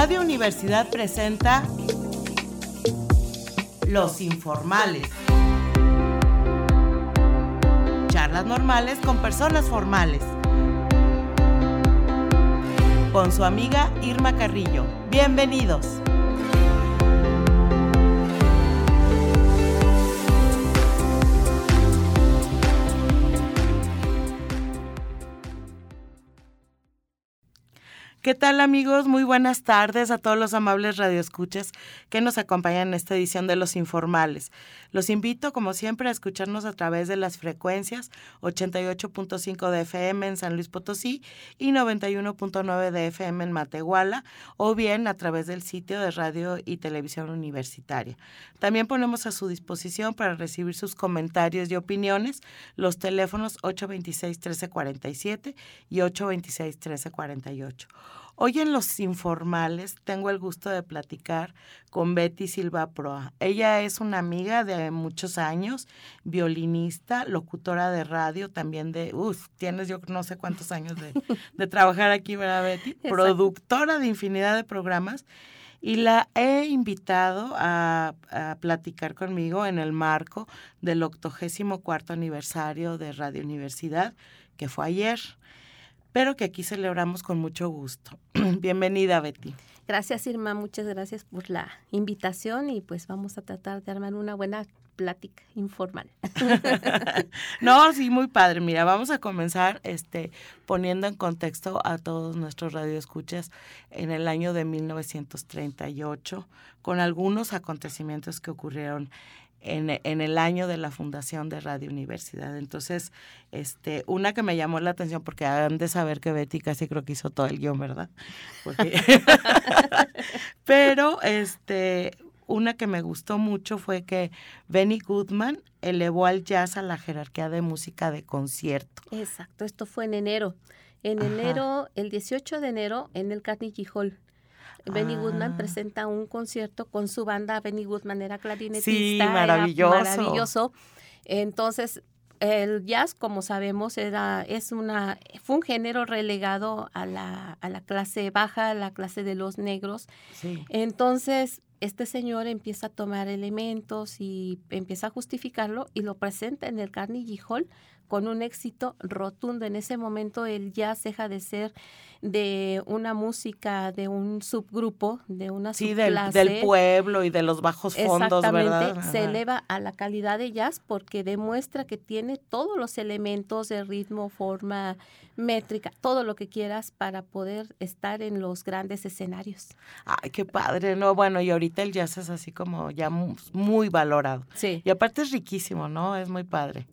Radio Universidad presenta Los Informales. Charlas normales con personas formales. Con su amiga Irma Carrillo. Bienvenidos. ¿Qué tal amigos? Muy buenas tardes a todos los amables radioescuchas que nos acompañan en esta edición de Los Informales. Los invito, como siempre, a escucharnos a través de las frecuencias 88.5 de FM en San Luis Potosí y 91.9 de FM en Matehuala o bien a través del sitio de Radio y Televisión Universitaria. También ponemos a su disposición para recibir sus comentarios y opiniones los teléfonos 826-1347 y 826-1348. Hoy en Los Informales tengo el gusto de platicar con Betty Silva Proa. Ella es una amiga de muchos años, violinista, locutora de radio, también de, uff, tienes yo no sé cuántos años de, trabajar aquí, ¿verdad, Betty? Productora de infinidad de programas. Y la he invitado a, a, platicar conmigo en el marco del 84 aniversario de Radio Universidad, que fue ayer pero que aquí celebramos con mucho gusto. Bienvenida, Betty. Gracias, Irma. Muchas gracias por la invitación y pues vamos a tratar de armar una buena plática informal. no, sí, muy padre. Mira, vamos a comenzar este poniendo en contexto a todos nuestros radioescuchas en el año de 1938 con algunos acontecimientos que ocurrieron en, en, el año de la fundación de Radio Universidad. Entonces, este, una que me llamó la atención, porque han de saber que Betty casi creo que hizo todo el guion, ¿verdad? Pero, este, una que me gustó mucho fue que Benny Goodman elevó al jazz a la jerarquía de música de concierto. Exacto, esto fue en enero. En enero, el 18 de enero, en el Carnegie Hall. Benny Goodman ah. presenta un concierto con su banda. Benny Goodman era clarinetista. Sí, maravilloso. maravilloso. Entonces, el jazz, como sabemos, era, es una, fue un género relegado a la, a la clase baja, a la clase de los negros. Sí. Entonces, este señor empieza a tomar elementos y empieza a justificarlo y lo presenta en el Carnegie Hall con un éxito rotundo. En ese momento el jazz deja de ser de una música de un subgrupo, de una sí, Del, del, pueblo y de los bajos fondos, Exactamente, se eleva a la calidad de jazz porque demuestra que tiene todos los elementos de ritmo, forma, métrica, todo lo que quieras para poder estar en los grandes escenarios. Ay, qué padre, ¿no? Bueno, y ahorita el jazz es así como ya muy valorado. Sí. Y aparte es riquísimo, ¿no? Es muy padre.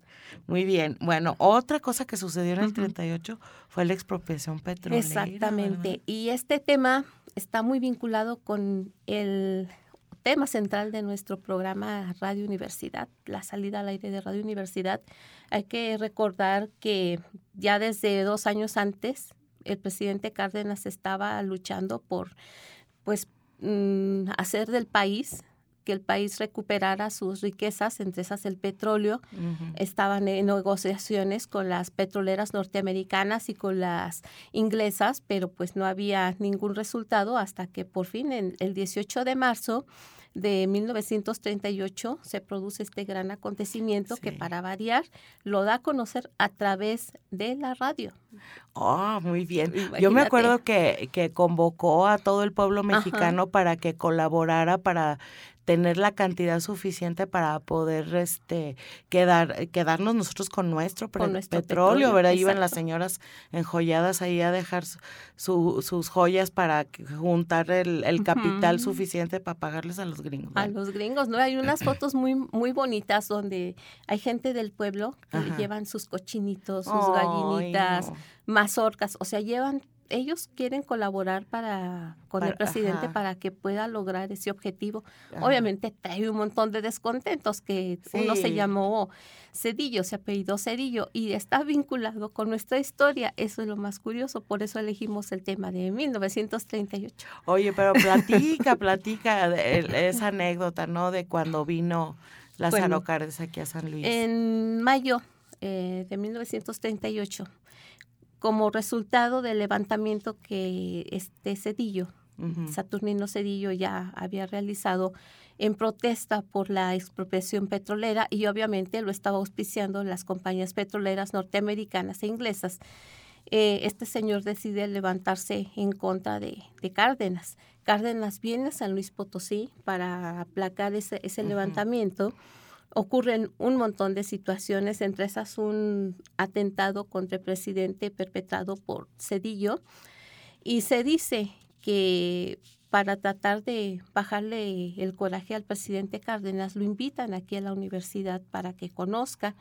Muy bien. Bueno, otra cosa que sucedió en el 38 fue la expropiación petrolera. Exactamente. Y este tema está muy vinculado con el tema central de nuestro programa Radio Universidad, la salida al aire de Radio Universidad. Hay que recordar que ya desde dos años antes, el presidente Cárdenas estaba luchando por, pues, mm, hacer del país que el país recuperara sus riquezas, entre esas el petróleo. Estaban en negociaciones con las petroleras norteamericanas y con las inglesas, pero pues no había ningún resultado hasta que por fin en el 18 de marzo de 1938 se produce este gran acontecimiento que para variar lo da a conocer a través de la radio. Oh, muy bien. Yo me acuerdo que, que convocó a todo el pueblo mexicano para que colaborara para tener la cantidad suficiente para poder este quedar quedarnos nosotros con nuestro, petróleo, ¿verdad? Iban las señoras enjolladas ahí a dejar su, sus joyas para juntar el, capital suficiente para pagarles a los gringos. A los gringos, ¿no? Hay unas fotos muy muy bonitas donde hay gente del pueblo que llevan sus cochinitos, sus gallinitas, mazorcas, o sea, llevan ellos quieren colaborar para con el presidente para que pueda lograr ese objetivo. Obviamente hay un montón de descontentos que uno se llamó Cedillo, se apellidó Cedillo y está vinculado con nuestra historia. Eso es lo más curioso, por eso elegimos el tema de 1938. Oye, pero platica, platica esa anécdota, ¿no? De cuando vino Lázaro bueno, aquí a San Luis. En mayo eh, de 1938 como resultado del levantamiento que este Cedillo Saturnino Cedillo ya había realizado en protesta por la expropiación petrolera y obviamente lo estaba auspiciando las compañías petroleras norteamericanas e inglesas. Eh, este señor decide levantarse en contra de, Cárdenas. Cárdenas viene a San Luis Potosí para aplacar ese, levantamiento. Ocurren un montón de situaciones, entre esas un atentado contra el presidente perpetrado por Cedillo. Y se dice que para tratar de bajarle el coraje al presidente Cárdenas, lo invitan aquí a la universidad para que conozca.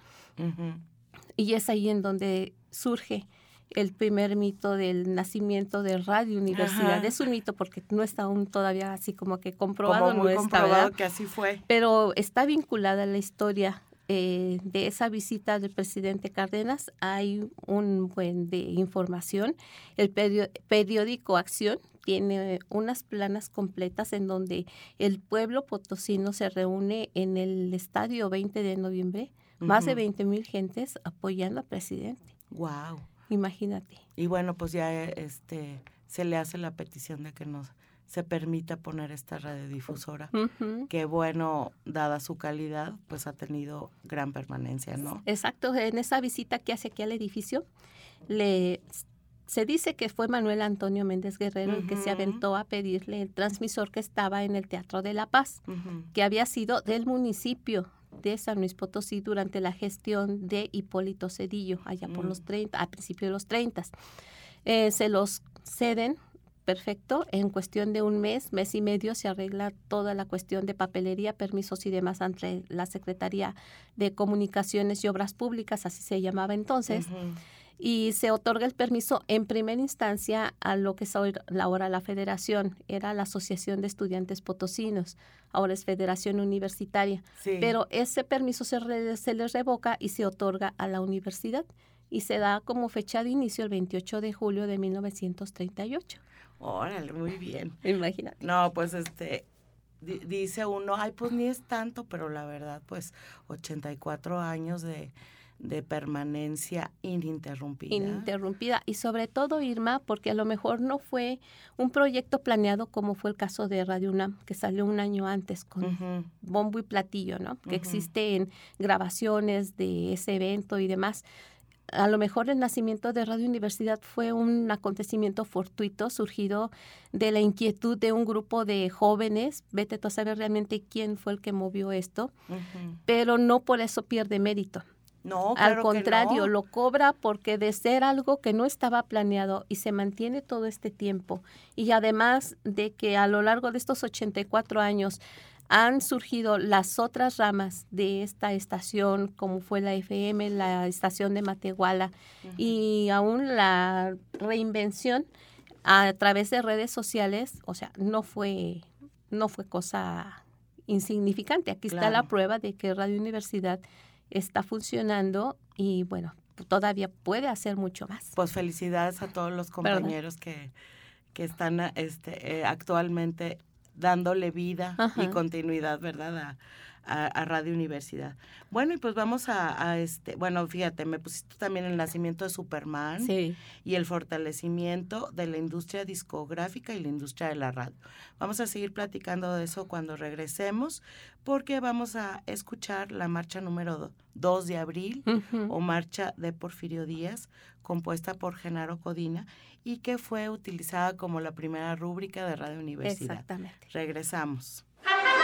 Y es ahí en donde surge el primer mito del nacimiento de Radio Universidad. Es un mito porque no está aún todavía así como que comprobado. no comprobado que así fue. Pero está vinculada a la historia eh, de esa visita del presidente Cárdenas. Hay un buen de información. El periódico Acción tiene unas planas completas en donde el pueblo potosino se reúne en el estadio 20 de noviembre, más de 20 mil gentes apoyando al presidente. Wow. Imagínate. Y bueno, pues ya este se le hace la petición de que nos se permita poner esta radiodifusora, que bueno, dada su calidad, pues ha tenido gran permanencia, ¿no? Exacto, en esa visita que hace aquí al edificio, le se dice que fue Manuel Antonio Méndez Guerrero el que se aventó a pedirle el transmisor que estaba en el Teatro de la Paz, que había sido del municipio de San Luis Potosí durante la gestión de Hipólito Cedillo, allá por los 30, mm. a principios de los 30. Eh, se los ceden, perfecto, en cuestión de un mes, mes y medio se arregla toda la cuestión de papelería, permisos y demás entre la Secretaría de Comunicaciones y Obras Públicas, así se llamaba entonces y se otorga el permiso en primera instancia a lo que es ahora la federación, era la Asociación de Estudiantes Potosinos, ahora es Federación Universitaria, pero ese permiso se, se les revoca y se otorga a la universidad y se da como fecha de inicio el 28 de julio de 1938. Órale, muy bien. Imagínate. No, pues este, dice uno, ay, pues ni es tanto, pero la verdad, pues 84 años de de permanencia ininterrumpida. Ininterrumpida. Y sobre todo, Irma, porque a lo mejor no fue un proyecto planeado como fue el caso de Radio UNAM, que salió un año antes con bombo y platillo, ¿no? Que existen grabaciones de ese evento y demás. A lo mejor el nacimiento de Radio Universidad fue un acontecimiento fortuito, surgido de la inquietud de un grupo de jóvenes. Vete tú a saber realmente quién fue el que movió esto, pero no por eso pierde mérito no, Al contrario, lo cobra porque de ser algo que no estaba planeado y se mantiene todo este tiempo. Y además de que a lo largo de estos 84 años han surgido las otras ramas de esta estación, como fue la FM, la estación de Matehuala, y aún la reinvención a través de redes sociales, o sea, no fue, no fue cosa insignificante. Aquí está la prueba de que Radio Universidad está funcionando y bueno, todavía puede hacer mucho más. Pues felicidades a todos los compañeros que, que están este, eh, actualmente dándole vida y continuidad, ¿verdad? A, a, Radio Universidad. Bueno, y pues vamos a, este, bueno, fíjate, me pusiste también el nacimiento de Superman y el fortalecimiento de la industria discográfica y la industria de la radio. Vamos a seguir platicando de eso cuando regresemos, porque vamos a escuchar la marcha número 2 de abril o marcha de Porfirio Díaz, compuesta por Genaro Codina y que fue utilizada como la primera rúbrica de Radio Universidad. Exactamente. Regresamos.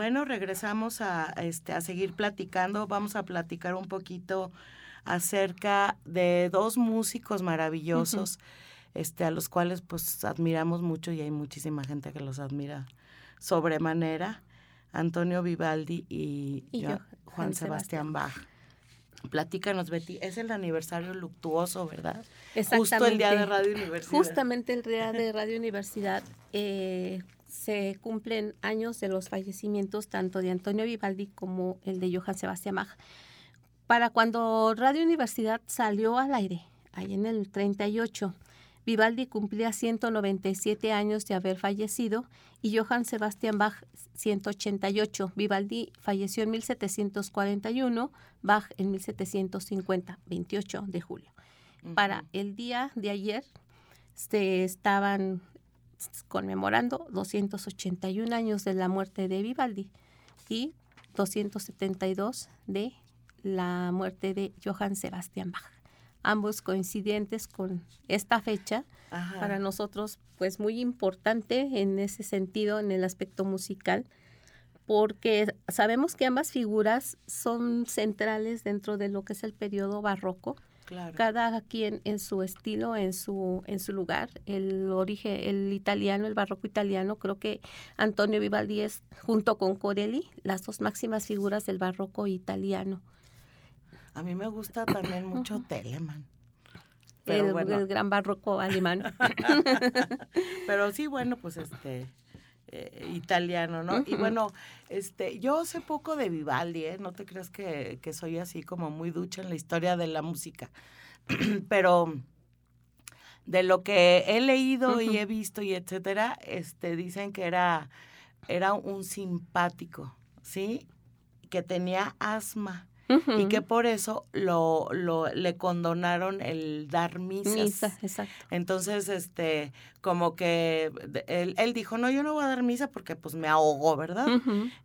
bueno, regresamos a, este, a seguir platicando. Vamos a platicar un poquito acerca de dos músicos maravillosos, este, a los cuales pues admiramos mucho y hay muchísima gente que los admira sobremanera. Antonio Vivaldi y, Juan, Sebastián Bach. Platícanos, Betty, es el aniversario luctuoso, ¿verdad? Justo el día de Radio Universidad. Justamente el día de Radio Universidad eh, se cumplen años de los fallecimientos tanto de Antonio Vivaldi como el de Johann Sebastián Bach. Para cuando Radio Universidad salió al aire, ahí en el 38, Vivaldi cumplía 197 años de haber fallecido y Johann Sebastian Bach 188. Vivaldi falleció en 1741, Bach en 1750, 28 de julio. Para el día de ayer se estaban conmemorando 281 años de la muerte de Vivaldi y 272 de la muerte de Johann Sebastian Bach ambos coincidentes con esta fecha. Para nosotros, pues muy importante en ese sentido, en el aspecto musical, porque sabemos que ambas figuras son centrales dentro de lo que es el periodo barroco. Cada quien en su estilo, en su, en su lugar. El origen, el italiano, el barroco italiano, creo que Antonio Vivaldi es, junto con Corelli, las dos máximas figuras del barroco italiano. A mí me gusta también mucho Telemann. el, el, gran barroco alemán. Pero sí, bueno, pues este eh, italiano, ¿no? Y bueno, este, yo sé poco de Vivaldi, ¿eh? No te creas que, que soy así como muy ducha en la historia de la música. Pero de lo que he leído y he visto y etcétera, este, dicen que era, era un simpático, ¿sí? Que tenía asma y que por eso lo, lo, le condonaron el dar misas. Misa, exacto. Entonces, este, como que él, él, dijo, no, yo no voy a dar misa porque pues me ahogo, ¿verdad?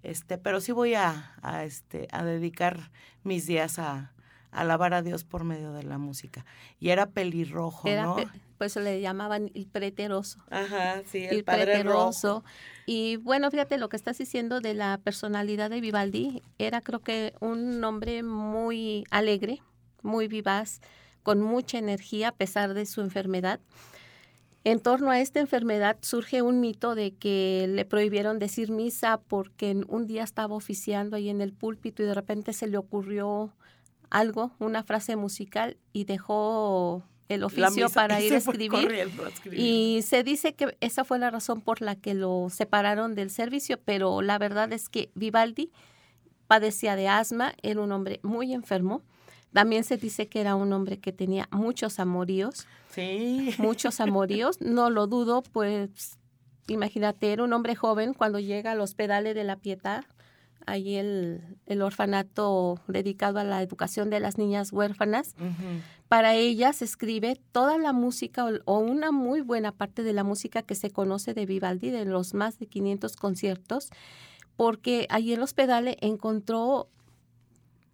Este, pero sí voy a, a, este, a dedicar mis días a, alabar a Dios por medio de la música. Y era pelirrojo, ¿no? pues le llamaban el preteroso. Ajá, sí, el, padre preteroso. Y bueno, fíjate lo que estás diciendo de la personalidad de Vivaldi. Era creo que un hombre muy alegre, muy vivaz, con mucha energía a pesar de su enfermedad. En torno a esta enfermedad surge un mito de que le prohibieron decir misa porque un día estaba oficiando ahí en el púlpito y de repente se le ocurrió algo, una frase musical y dejó el oficio para ir a escribir. Y se dice que esa fue la razón por la que lo separaron del servicio, pero la verdad es que Vivaldi padecía de asma, era un hombre muy enfermo. También se dice que era un hombre que tenía muchos amoríos. Sí. Muchos amoríos. No lo dudo, pues imagínate, era un hombre joven cuando llega al hospital de la Pietà, ahí el, el, orfanato dedicado a la educación de las niñas huérfanas. Para ellas escribe toda la música o, una muy buena parte de la música que se conoce de Vivaldi, de los más de 500 conciertos, porque allí en los pedales encontró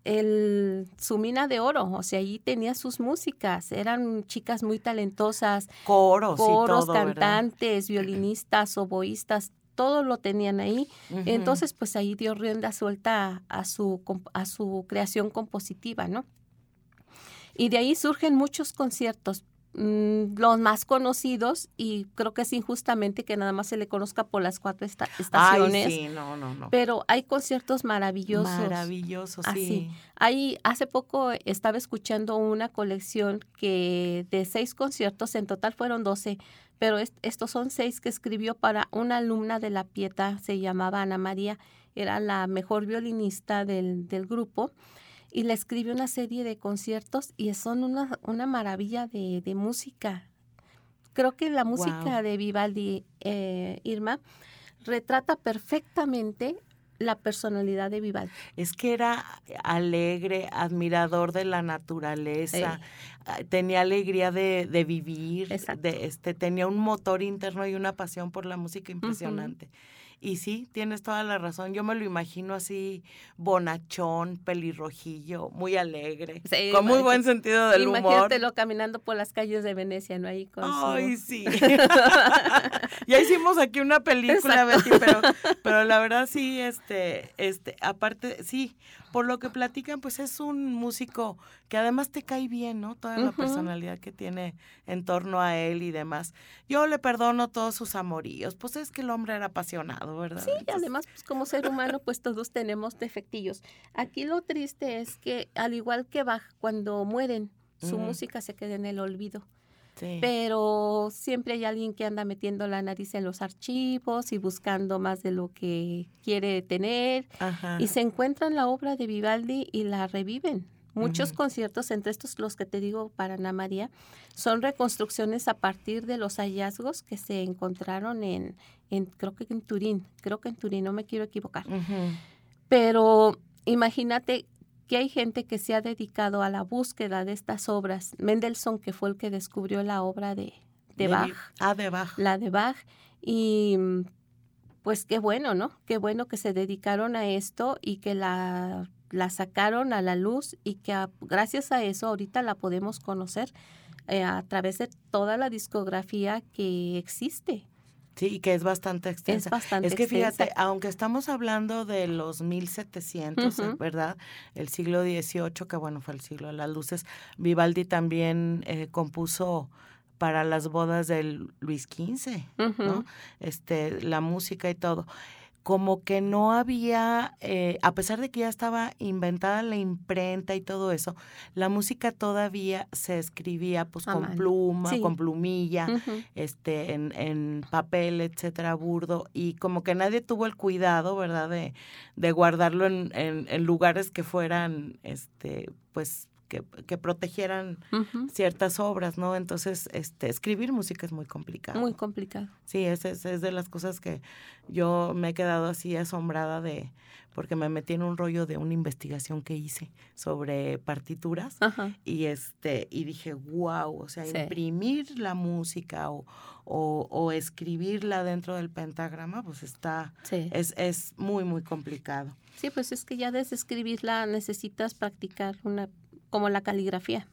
el, su mina de oro, o sea, allí tenía sus músicas, eran chicas muy talentosas, coros, coros cantantes, violinistas, oboístas, todo lo tenían ahí. Entonces, pues ahí dio rienda suelta a su, a su creación compositiva, ¿no? Y de ahí surgen muchos conciertos, mm, los más conocidos, y creo que es injustamente que nada más se le conozca por las cuatro estaciones. Ay, sí, no, no, no. Pero hay conciertos maravillosos. Maravillosos, sí. Ahí, hace poco estaba escuchando una colección que de seis conciertos, en total fueron doce, pero estos son seis que escribió para una alumna de la Pieta, se llamaba Ana María, era la mejor violinista del, del grupo y le escribe una serie de conciertos y son una, una maravilla de, de música. Creo que la música de Vivaldi, eh, Irma, retrata perfectamente la personalidad de Vivaldi. Es que era alegre, admirador de la naturaleza, tenía alegría de, de vivir, de, este, tenía un motor interno y una pasión por la música impresionante. Y sí, tienes toda la razón. Yo me lo imagino así, bonachón, pelirrojillo, muy alegre, con muy buen sentido del humor. Imagínatelo caminando por las calles de Venecia, ¿no? Ahí con Ay, sí. ya hicimos aquí una película, Betty, pero, pero la verdad sí, este, este, aparte, sí, por lo que platican, pues es un músico que además te cae bien, ¿no? Toda la personalidad que tiene en torno a él y demás. Yo le perdono todos sus amoríos, pues es que el hombre era apasionado, ¿verdad? Sí, y además, pues como ser humano, pues todos tenemos defectillos. Aquí lo triste es que, al igual que Bach, cuando mueren, su música se queda en el olvido. Pero siempre hay alguien que anda metiendo la nariz en los archivos y buscando más de lo que quiere tener. Y se encuentran la obra de Vivaldi y la reviven. Muchos conciertos, entre estos los que te digo para Ana María, son reconstrucciones a partir de los hallazgos que se encontraron en, en creo que en Turín, creo que en Turín, no me quiero equivocar. Pero imagínate que hay gente que se ha dedicado a la búsqueda de estas obras. Mendelssohn, que fue el que descubrió la obra de, de, Bach. Ah, de Bach. La de Bach. Y pues qué bueno, ¿no? Qué bueno que se dedicaron a esto y que la, la sacaron a la luz y que gracias a eso ahorita la podemos conocer eh, a través de toda la discografía que existe. Sí, que es bastante extensa. Es bastante Es que fíjate, aunque estamos hablando de los 1700, ¿verdad? El siglo XVIII, que bueno, fue el siglo de las luces, Vivaldi también eh, compuso para las bodas del Luis XV, ¿no? Este, la música y todo como que no había, eh, a pesar de que ya estaba inventada la imprenta y todo eso, la música todavía se escribía pues con pluma, con plumilla, este, en, en, papel, etcétera, burdo, y como que nadie tuvo el cuidado, ¿verdad?, de, de guardarlo en, en, en lugares que fueran, este, pues que, protegieran ciertas obras, ¿no? Entonces, este, escribir música es muy complicado. Muy complicado. Sí, es, es, de las cosas que yo me he quedado así asombrada de, porque me metí en un rollo de una investigación que hice sobre partituras y este y dije wow o sea imprimir la música o, o, escribirla dentro del pentagrama pues está es, es muy muy complicado sí pues es que ya desde escribirla necesitas practicar una como la caligrafía.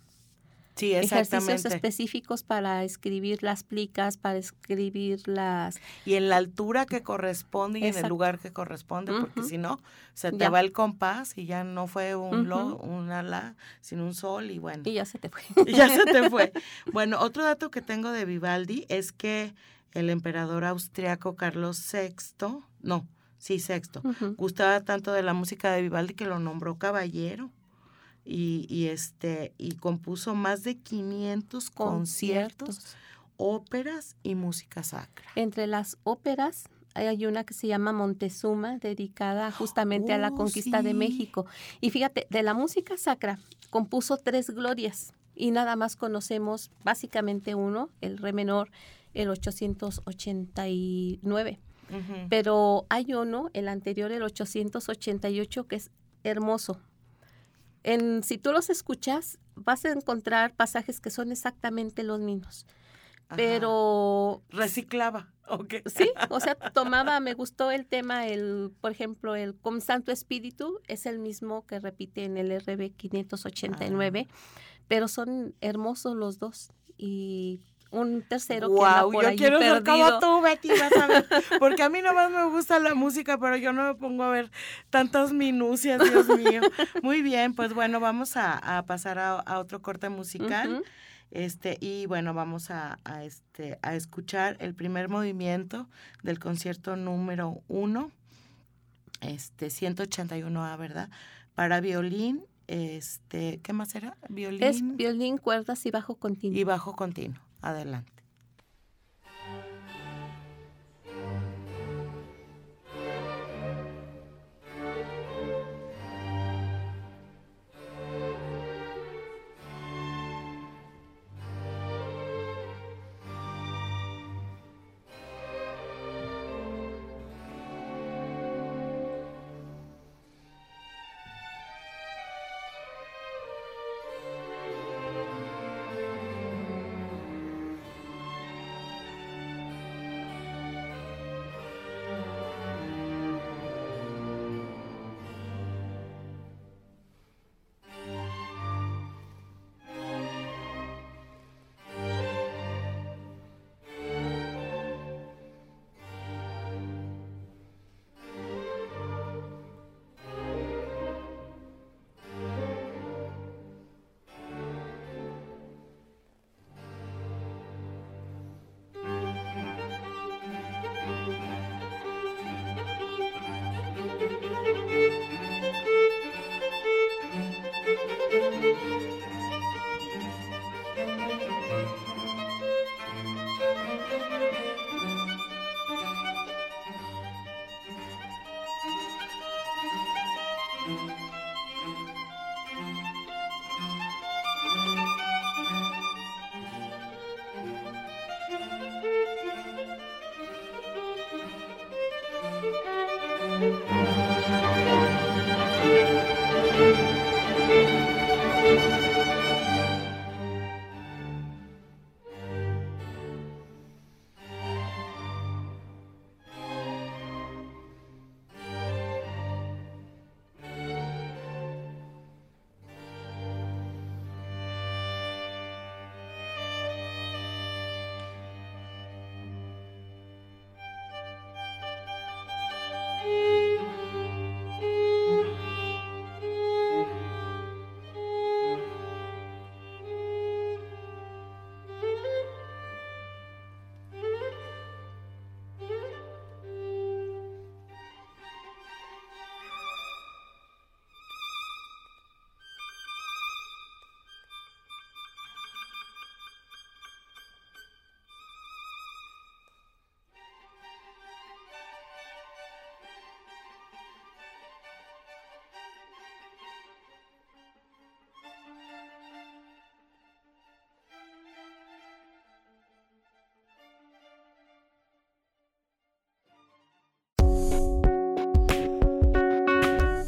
Sí, exactamente. Ejercicios específicos para escribir las plicas, para escribir las... Y en la altura que corresponde y en el lugar que corresponde, porque si no, se te va el compás y ya no fue un lo, una la, sino un sol y bueno. Y ya se te fue. Y ya se te fue. Bueno, otro dato que tengo de Vivaldi es que el emperador austriaco Carlos VI, no, sí, sexto, gustaba tanto de la música de Vivaldi que lo nombró caballero y, este, y compuso más de 500 conciertos, óperas y música sacra. Entre las óperas hay una que se llama Montezuma, dedicada justamente a la oh, conquista de México. Y fíjate, de la música sacra compuso tres glorias y nada más conocemos básicamente uno, el re menor, el 889. Pero hay uno, el anterior, el 888, que es hermoso, en, si tú los escuchas, vas a encontrar pasajes que son exactamente los mismos. Pero... Reciclaba. Okay. Sí, o sea, tomaba, me gustó el tema, el, por ejemplo, el con Santo Espíritu es el mismo que repite en el RB 589, ah. pero son hermosos los dos y un tercero wow, que anda por yo quiero ser como tú, Betty, vas a ver, porque a mí nomás me gusta la música, pero yo no me pongo a ver tantas minucias, Dios mío. Muy bien, pues bueno, vamos a, pasar a, otro corte musical. Este, y bueno, vamos a, a, este, a escuchar el primer movimiento del concierto número uno, este, 181A, ¿verdad? Para violín, este, ¿qué más era? Violín. Es violín, cuerdas y bajo continuo. Y bajo continuo. Adelante.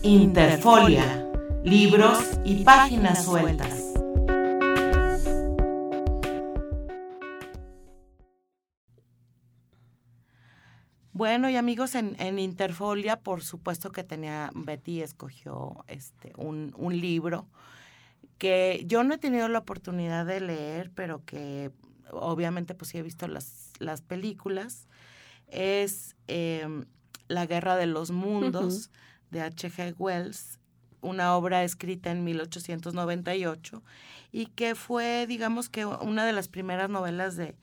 Interfolia, libros y páginas sueltas. Bueno, y amigos, en, Interfolia, por supuesto que tenía, Betty escogió este, un, libro que yo no he tenido la oportunidad de leer, pero que obviamente pues sí he visto las, las películas. Es em, La Guerra de los Mundos de H.G. Wells, una obra escrita en 1898 y que fue, digamos que, una de las primeras novelas de,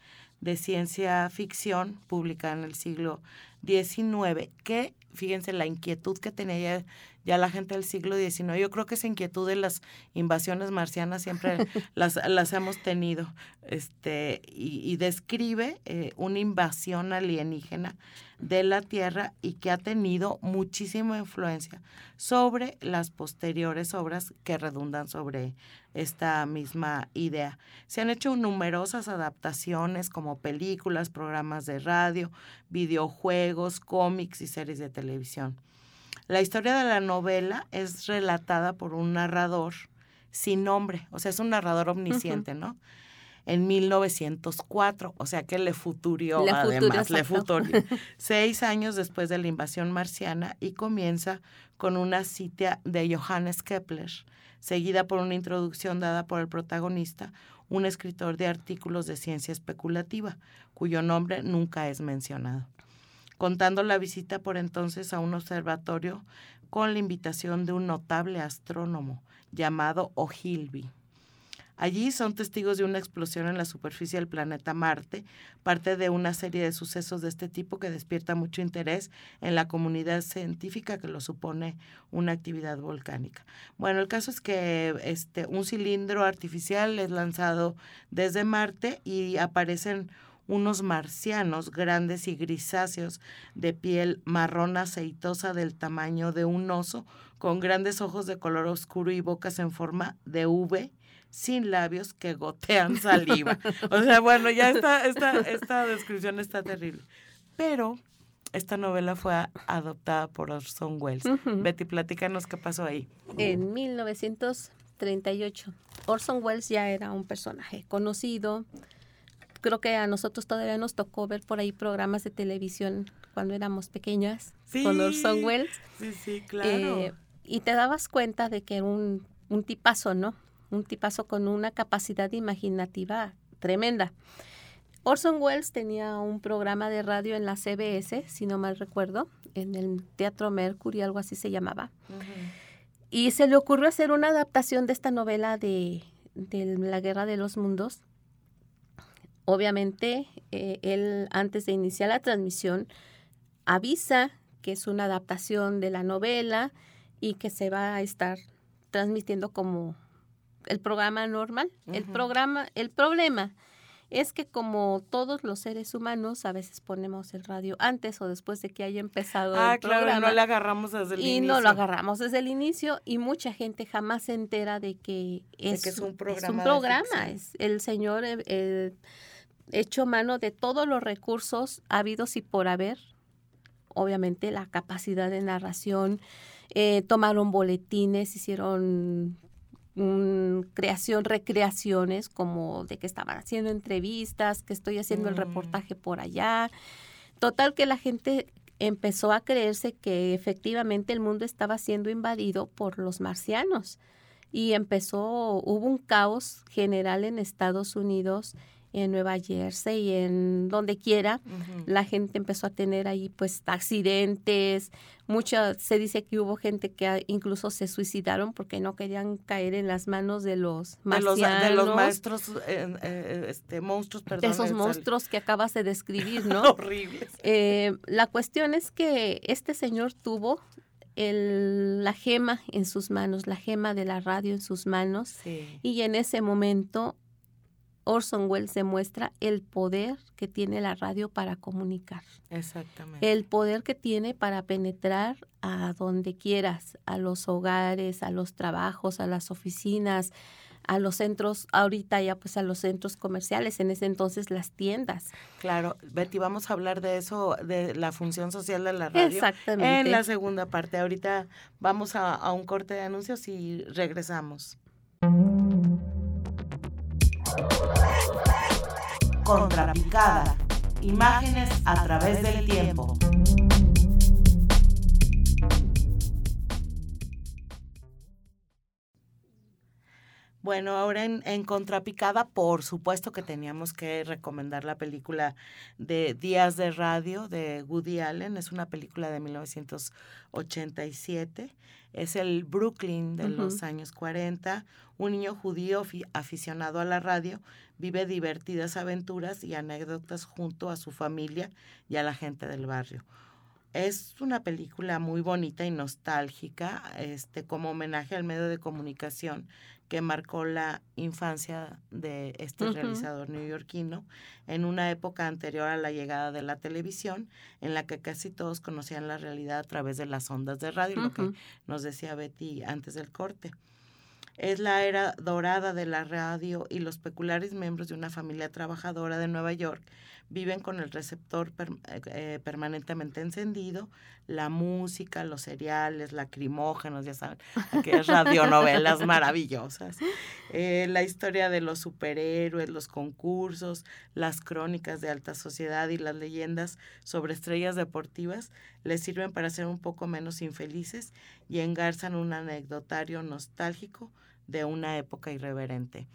de ciencia ficción publicada en el siglo XIX, que fíjense la inquietud que tenía ya, la gente del siglo XIX. Yo creo que esa inquietud de las invasiones marcianas siempre las, las hemos tenido. Este, y, describe eh, una invasión alienígena de la Tierra y que ha tenido muchísima influencia sobre las posteriores obras que redundan sobre esta misma idea. Se han hecho numerosas adaptaciones como películas, programas de radio, videojuegos, cómics y series de televisión. La historia de la novela es relatada por un narrador sin nombre, o sea, es un narrador omnisciente, ¿no? en 1904, o sea que le futurió además, le futurió seis años después de la invasión marciana y comienza con una cita de Johannes Kepler, seguida por una introducción dada por el protagonista, un escritor de artículos de ciencia especulativa, cuyo nombre nunca es mencionado, contando la visita por entonces a un observatorio con la invitación de un notable astrónomo llamado O'Hilby. Allí son testigos de una explosión en la superficie del planeta Marte, parte de una serie de sucesos de este tipo que despierta mucho interés en la comunidad científica que lo supone una actividad volcánica. Bueno, el caso es que este, un cilindro artificial es lanzado desde Marte y aparecen unos marcianos grandes y grisáceos de piel marrón aceitosa del tamaño de un oso, con grandes ojos de color oscuro y bocas en forma de V sin labios que gotean saliva. O sea, bueno, ya esta, esta, esta descripción está terrible. Pero esta novela fue adoptada por Orson Welles. Betty, platícanos qué pasó ahí. En 1938, Orson Welles ya era un personaje conocido. Creo que a nosotros todavía nos tocó ver por ahí programas de televisión cuando éramos pequeñas con Orson Welles. Sí, sí, claro. Eh, y te dabas cuenta de que era un, un tipazo, ¿no? un tipazo con una capacidad imaginativa tremenda. Orson Welles tenía un programa de radio en la CBS, si no mal recuerdo, en el Teatro Mercury, algo así se llamaba. Y se le ocurrió hacer una adaptación de esta novela de, La Guerra de los Mundos. Obviamente, eh, él antes de iniciar la transmisión avisa que es una adaptación de la novela y que se va a estar transmitiendo como el programa normal. El programa, el problema es que como todos los seres humanos a veces ponemos el radio antes o después de que haya empezado ah, el claro, programa. no lo agarramos desde el inicio. Y no lo agarramos desde el inicio y mucha gente jamás se entera de que es, un programa. Es un programa, es el señor eh, eh, hecho mano de todos los recursos habidos y por haber. Obviamente la capacidad de narración, eh, tomaron boletines, hicieron creación, recreaciones, como de que estaban haciendo entrevistas, que estoy haciendo el mm. reportaje por allá. Total que la gente empezó a creerse que efectivamente el mundo estaba siendo invadido por los marcianos y empezó, hubo un caos general en Estados Unidos en Nueva Jersey y en donde quiera, la gente empezó a tener ahí pues accidentes, mucha, se dice que hubo gente que incluso se suicidaron porque no querían caer en las manos de los marcianos. De los, maestros, eh, este, monstruos, perdón. De esos monstruos que acabas de describir, ¿no? Horribles. Eh, la cuestión es que este señor tuvo el, la gema en sus manos, la gema de la radio en sus manos, y en ese momento Orson Welles demuestra el poder que tiene la radio para comunicar. Exactamente. El poder que tiene para penetrar a donde quieras, a los hogares, a los trabajos, a las oficinas, a los centros, ahorita ya pues a los centros comerciales, en ese entonces las tiendas. Claro, Betty, vamos a hablar de eso, de la función social de la radio. Exactamente. En la segunda parte. Ahorita vamos a, a un corte de anuncios y regresamos. Contrapicada. Imágenes a través del tiempo. Bueno, ahora en, Contrapicada, por supuesto que teníamos que recomendar la película de Días de Radio de Woody Allen. Es una película de 1987. Es el Brooklyn de uh -huh. los años 40. Un niño judío aficionado a la radio vive divertidas aventuras y anécdotas junto a su familia y a la gente del barrio. Es una película muy bonita y nostálgica, este, como homenaje al medio de comunicación que marcó la infancia de este uh -huh. realizador neoyorquino en una época anterior a la llegada de la televisión, en la que casi todos conocían la realidad a través de las ondas de radio, uh -huh. lo que nos decía Betty antes del corte. Es la era dorada de la radio y los peculiares miembros de una familia trabajadora de Nueva York viven con el receptor per, eh, permanentemente encendido, la música, los cereales, lacrimógenos, ya saben, aquellas radionovelas maravillosas, eh, la historia de los superhéroes, los concursos, las crónicas de alta sociedad y las leyendas sobre estrellas deportivas les sirven para ser un poco menos infelices y engarzan un anecdotario nostálgico de una época irreverente.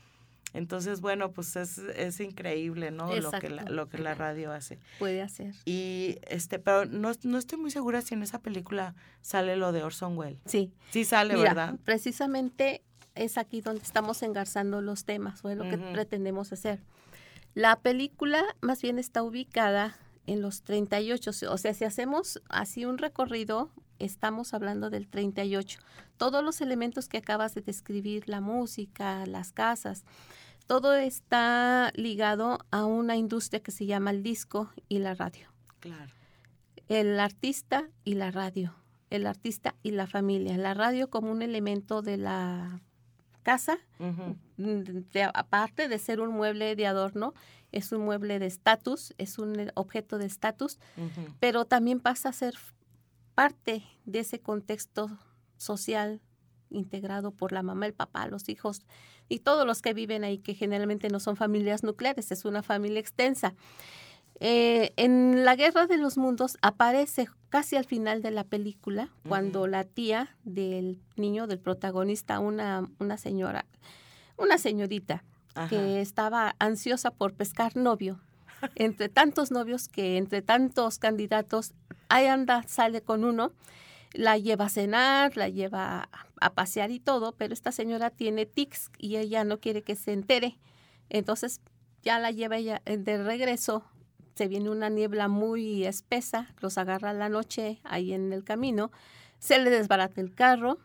Entonces, bueno, pues es, es increíble, ¿no? Lo que, la, lo que la radio hace. Puede hacer. Y este, pero no, no estoy muy segura si en esa película sale lo de Orson Welles. Sí. Sí sale, Mira, ¿verdad? Precisamente es aquí donde estamos engarzando los temas, o es lo uh -huh. que pretendemos hacer. La película más bien está ubicada en los 38, o sea, si hacemos así un recorrido, estamos hablando del 38. Todos los elementos que acabas de describir, la música, las casas, todo está ligado a una industria que se llama el disco y la radio. Claro. El artista y la radio, el artista y la familia, la radio como un elemento de la casa, uh -huh. de, aparte de ser un mueble de adorno, es un mueble de estatus, es un objeto de estatus, uh -huh. pero también pasa a ser parte de ese contexto social integrado por la mamá, el papá, los hijos y todos los que viven ahí, que generalmente no son familias nucleares, es una familia extensa. Eh, en la Guerra de los Mundos aparece casi al final de la película, cuando uh -huh. la tía del niño, del protagonista, una, una señora, una señorita, Ajá. que estaba ansiosa por pescar novio, entre tantos novios que entre tantos candidatos, ahí anda, sale con uno, la lleva a cenar, la lleva a pasear y todo, pero esta señora tiene tics y ella no quiere que se entere. Entonces ya la lleva ella eh, de regreso, se viene una niebla muy espesa, los agarra la noche ahí en el camino, se le desbarata el carro,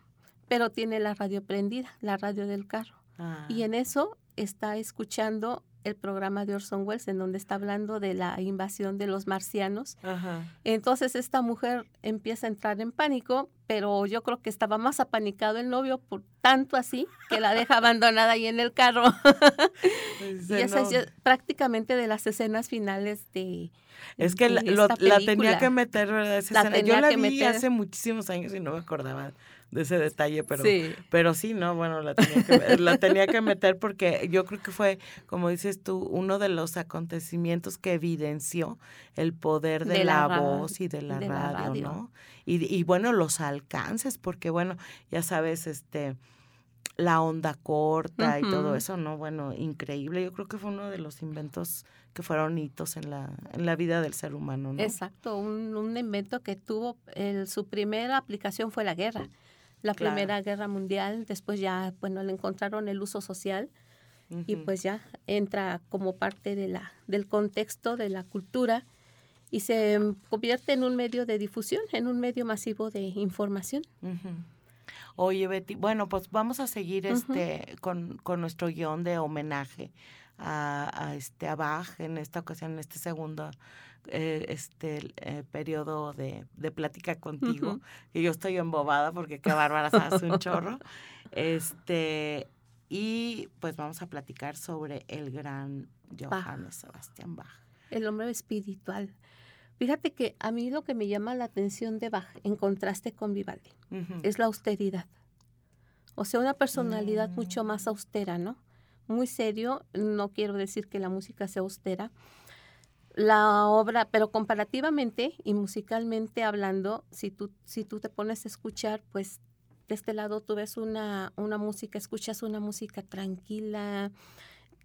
pero tiene la radio prendida, la radio del carro. Ah. Y en eso está escuchando el programa de Orson Welles en donde está hablando de la invasión de los marcianos. Ajá. Entonces esta mujer empieza a entrar en pánico, pero yo creo que estaba más apanicado el novio por tanto así que la deja abandonada ahí en el carro. y esa es prácticamente de las escenas finales de es que la, lo, la, tenía que meter, ¿verdad? Esa la escena. Yo la vi meter. hace muchísimos años y no me acordaba de ese detalle, pero sí, pero sí no, bueno, la tenía, que, la tenía que meter porque yo creo que fue, como dices tú, uno de los acontecimientos que evidenció el poder de, de la, la, voz y de la, de radio, la radio, ¿no? Y, y bueno, los alcances, porque bueno, ya sabes, este la onda corta uh -huh. y todo eso, ¿no? Bueno, increíble. Yo creo que fue uno de los inventos que fueron hitos en la, en la vida del ser humano, ¿no? Exacto, un, un invento que tuvo, el, su primera aplicación fue la guerra la claro. Primera Guerra Mundial, después ya, bueno, le encontraron el uso social uh -huh. y pues ya entra como parte de la, del contexto de la cultura y se convierte en un medio de difusión, en un medio masivo de información. Uh -huh. Oye, Betty, bueno, pues vamos a seguir este con, con nuestro guion de homenaje a, este a Bach en esta ocasión, en este segundo eh, este eh, periodo de, de, plática contigo. Y yo estoy embobada porque qué bárbara, sabes un chorro. Este, y pues vamos a platicar sobre el gran Johannes Sebastian Bach. El hombre espiritual. Fíjate que a mí lo que me llama la atención de Bach, en contraste con Vivaldi, es la austeridad. O sea, una personalidad mucho más mm. austera, ¿no? Muy serio, no quiero decir que la música sea austera. La obra, pero comparativamente y musicalmente hablando, si tú, si tú te pones a escuchar, pues de este lado tú ves una, una música, escuchas una música tranquila,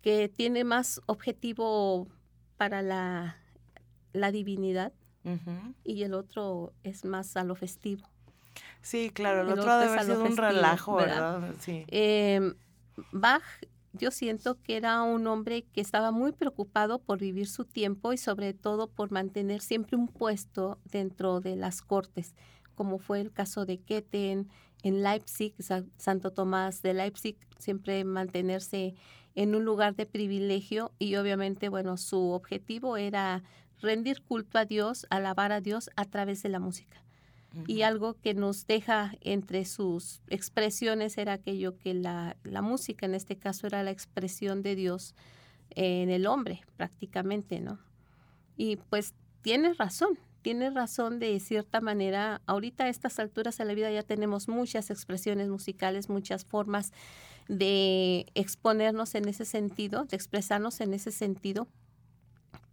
que tiene más objetivo para la, la divinidad y el otro es más a lo festivo. Sí, claro, el, otro, debe ser un relajo, ¿verdad? Sí. Em, Bach, yo siento que era un hombre que estaba muy preocupado por vivir su tiempo y sobre todo por mantener siempre un puesto dentro de las cortes, como fue el caso de Ketten en Leipzig, Santo Tomás de Leipzig, siempre mantenerse en un lugar de privilegio y obviamente, bueno, su objetivo era rendir culto a Dios, alabar a Dios a través de la música. Y algo que nos deja entre sus expresiones era aquello que la, la música, en este caso, era la expresión de Dios en el hombre, prácticamente, ¿no? Y pues tiene razón, tiene razón de cierta manera. Ahorita a estas alturas de la vida ya tenemos muchas expresiones musicales, muchas formas de exponernos en ese sentido, de expresarnos en ese sentido.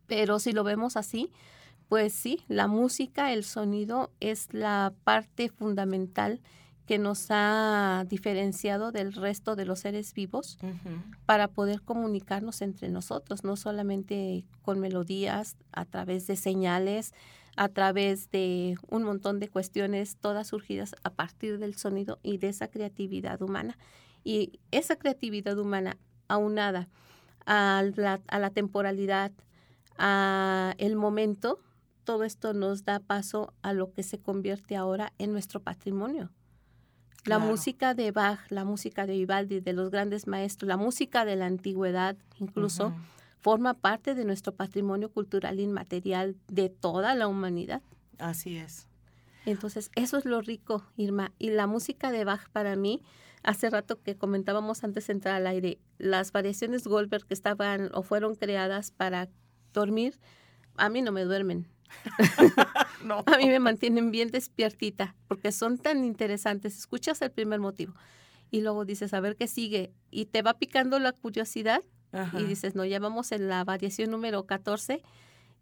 Pero si lo vemos así, pues sí, la música, el sonido es la parte fundamental que nos ha diferenciado del resto de los seres vivos para poder comunicarnos entre nosotros, no solamente con melodías, a través de señales, a través de un montón de cuestiones, todas surgidas a partir del sonido y de esa creatividad humana. Y esa creatividad humana aunada a la, a la temporalidad, a el momento, todo esto nos da paso a lo que se convierte ahora en nuestro patrimonio. La música de Bach, la música de Vivaldi, de los grandes maestros, la música de la antigüedad incluso, forma parte de nuestro patrimonio cultural inmaterial de toda la humanidad. Así es. Entonces, eso es lo rico, Irma. Y la música de Bach para mí hace rato que comentábamos antes de entrar al aire, las variaciones Goldberg que estaban o fueron creadas para dormir, a mí no me duermen. no. A mí me mantienen bien despiertita porque son tan interesantes. Escuchas el primer motivo y luego dices, a ver qué sigue. Y te va picando la curiosidad y dices, no, ya vamos en la variación número 14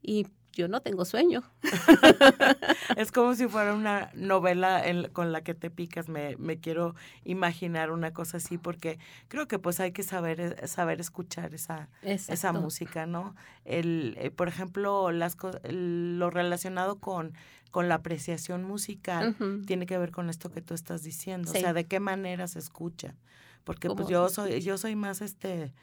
y yo no tengo sueño. es como si fuera una novela con la que te picas. Me, me, quiero imaginar una cosa así porque creo que pues hay que saber, eh, saber escuchar esa, esa música, ¿no? El, eh, por ejemplo, las, lo relacionado con, con la apreciación musical tiene que ver con esto que tú estás diciendo. O sea, de qué manera se escucha. Porque pues yo soy, yo soy más este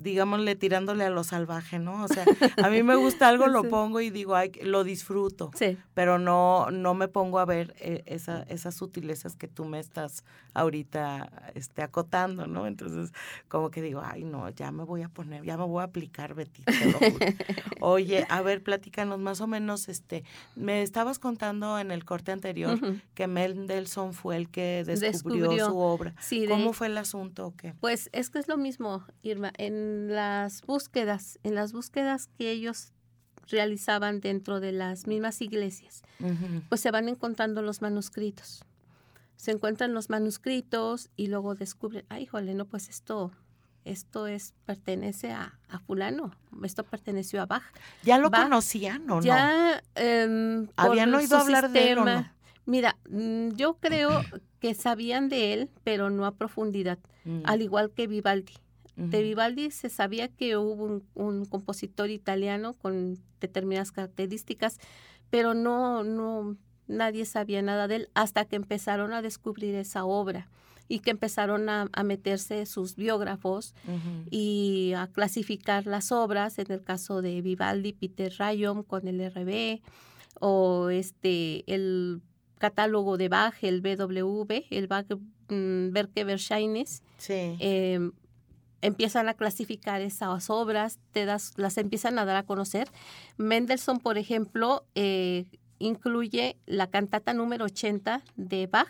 digámosle, tirándole a lo salvaje, ¿no? O sea, a mí me gusta algo, lo pongo y digo, ay, lo disfruto, sí. pero no, no me pongo a ver eh, esa, esas sutilezas que tú me estás ahorita este, acotando, ¿no? Entonces, como que digo, ay, no, ya me voy a poner, ya me voy a aplicar, Betty, Oye, a ver, platícanos más o menos, este, me estabas contando en el corte anterior que Mendelssohn fue el que descubrió, su obra. Sí, ¿Cómo fue el asunto o qué? Pues es que es lo mismo, Irma, en las búsquedas, en las búsquedas que ellos realizaban dentro de las mismas iglesias, pues se van encontrando los manuscritos. Se encuentran los manuscritos y luego descubren, ay, jole, no, pues esto, esto es, pertenece a, fulano, esto perteneció a Bach. Ya lo conocían, ¿o no? Ya em, habían oído hablar de él. Mira, mm, yo creo que sabían de él, pero no a profundidad, mm. al igual que Vivaldi. De Vivaldi se sabía que hubo un, compositor italiano con determinadas características, pero no, no, nadie sabía nada de él hasta que empezaron a descubrir esa obra y que empezaron a, meterse sus biógrafos y a clasificar las obras, en el caso de Vivaldi, Peter Rayom con el RB, o este, el catálogo de Bach, el BW, el Bach mm, Berke Verscheinis, Sí. eh, empiezan a clasificar esas obras, te das, las empiezan a dar a conocer. Mendelssohn, por ejemplo, eh, incluye la cantata número 80 de Bach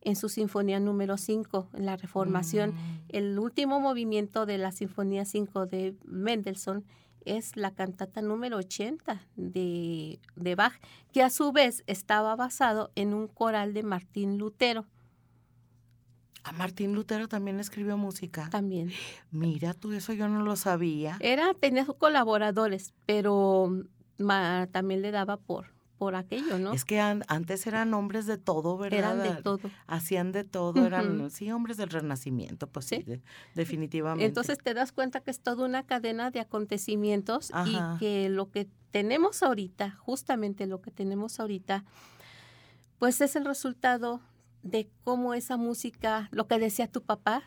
en su sinfonía número 5, en la Reformación. Mm. El último movimiento de la Sinfonía 5 de Mendelssohn es la cantata número 80 de, de Bach, que a su vez estaba basado en un coral de Martín Lutero A Martín Lutero también escribió música. también. Mira, tú eso yo no lo sabía. Era, tenía sus colaboradores, pero ma- también le daba por, por aquello, ¿no? Es que an- antes eran hombres de todo, ¿verdad? Eran de todo. Hacían de todo, eran, sí, hombres del Renacimiento, pues sí, Sí. de- definitivamente. Entonces te das cuenta que es toda una cadena de acontecimientos Ajá. y que lo que tenemos ahorita, justamente lo que tenemos ahorita, pues es el resultado de cómo esa música, lo que decía tu papá,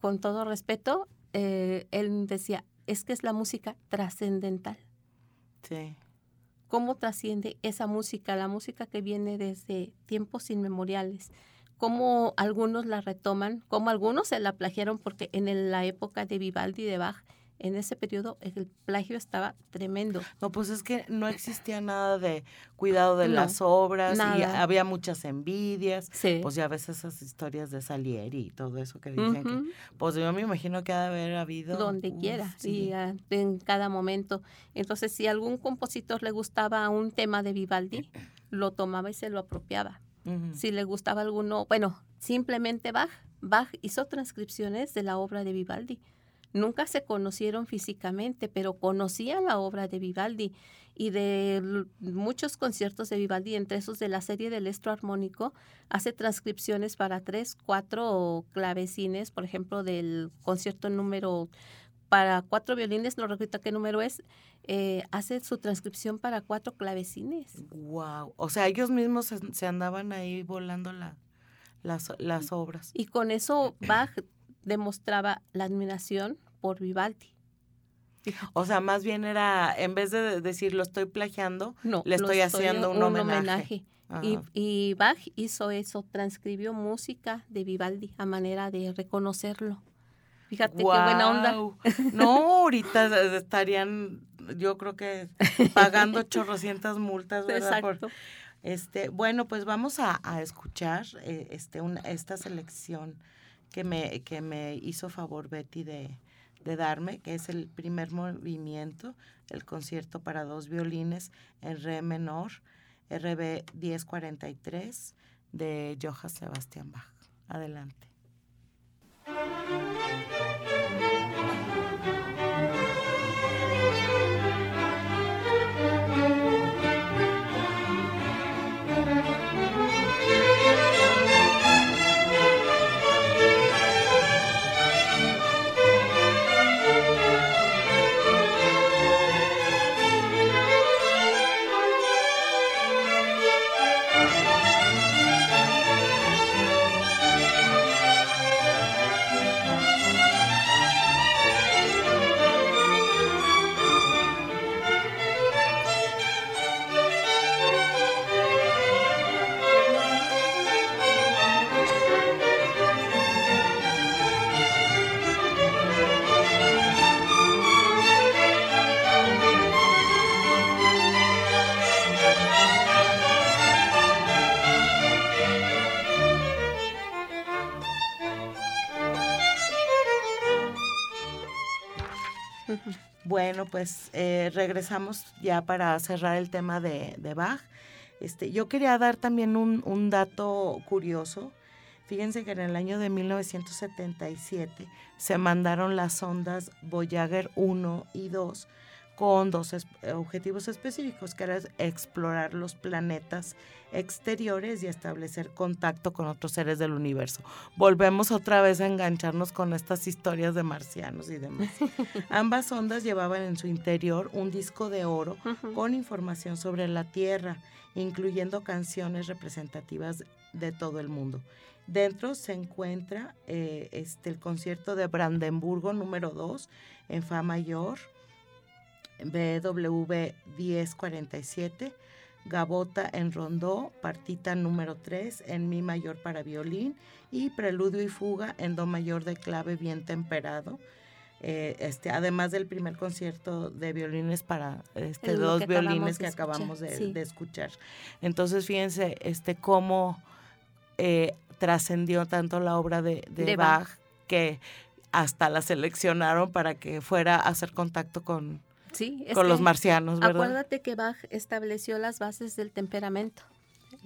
con todo respeto, eh, él decía, es que es la música trascendental. Sí. cómo trasciende esa música, la música que viene desde tiempos inmemoriales, cómo algunos la retoman, cómo algunos se la plagiaron, porque en la época de Vivaldi y de Bach, en ese periodo el plagio estaba tremendo. No, pues es que no existía nada de cuidado de No, las obras y había muchas envidias. Sí. Pues ya ves esas historias de Salieri y todo eso que dicen que, pues yo me imagino que ha de haber habido donde quiera sí. y en cada momento. Entonces, si a algún compositor le gustaba un tema de Vivaldi, lo tomaba y se lo apropiaba. Ujú. Si le gustaba alguno, bueno, simplemente Bach. Bach hizo transcripciones de la obra de Vivaldi. Nunca se conocieron físicamente, pero conocía la obra de Vivaldi y de muchos conciertos de Vivaldi, entre esos de la serie del estro armónico, hace transcripciones para tres, cuatro clavecines, por ejemplo, del concierto número para cuatro violines, no recuerdo qué número es, eh, hace su transcripción para cuatro clavecines. Wow. O sea, ellos mismos se, se andaban ahí volando la, las, las obras. Y con eso Bach demostraba la admiración por Vivaldi. O sea, más bien era, en vez de decir lo estoy plagiando, No, Le estoy haciendo un homenaje. Y, y Bach hizo eso, transcribió música de Vivaldi a manera de reconocerlo. Fíjate qué buena onda. No, ahorita estarían, yo creo que pagando chorrocientas multas, ¿verdad? Por- Exacto. este, bueno, pues vamos a, a escuchar eh, este, una, esta selección que me, que me hizo favor Betty de, de darme, que es el primer movimiento, el concierto para dos violines en re menor, RB 1043 de Johann Sebastian Bach. Adelante. Bueno, pues eh, regresamos ya para cerrar el tema de, de Bach. Este, yo quería dar también un, dato curioso. Fíjense que en el año de 1977 se mandaron las sondas Voyager 1 y 2 con dos es- objetivos específicos, que era explorar los planetas exteriores y establecer contacto con otros seres del universo. Volvemos otra vez a engancharnos con estas historias de marcianos y demás. Ambas sondas llevaban en su interior un disco de oro con información sobre la Tierra, incluyendo canciones representativas de todo el mundo. Dentro se encuentra eh, este, el concierto de Brandenburgo número 2 en Fa mayor, BW 1047, Gabota en rondó, partita número 3 en mi mayor para violín y preludio y fuga en do mayor de clave bien temperado. Eh, este, además del primer concierto de violines para este, dos violines que acabamos de, escuchar. Entonces, fíjense este, cómo eh, trascendió tanto la obra de, Bach, que hasta la seleccionaron para que fuera a hacer contacto con, con los marcianos. ¿verdad? Acuérdate que Bach estableció las bases del temperamento,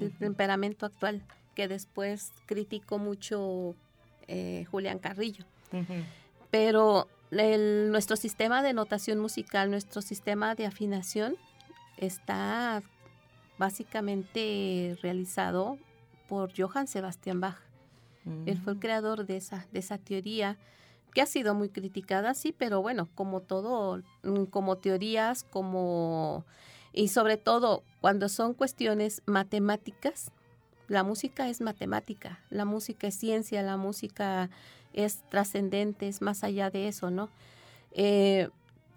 el temperamento actual, que después criticó mucho eh, Julián Carrillo. Pero nuestro sistema de notación musical, nuestro sistema de afinación está básicamente realizado por Johann Sebastian Bach. Él fue el mm. creador de esa, de esa teoría que ha sido muy criticada, sí, pero bueno, como todo, mm, como teorías, como y sobre todo cuando son cuestiones matemáticas, la música es matemática, la música es ciencia, la música es trascendente, es más allá de eso, ¿no? Eh,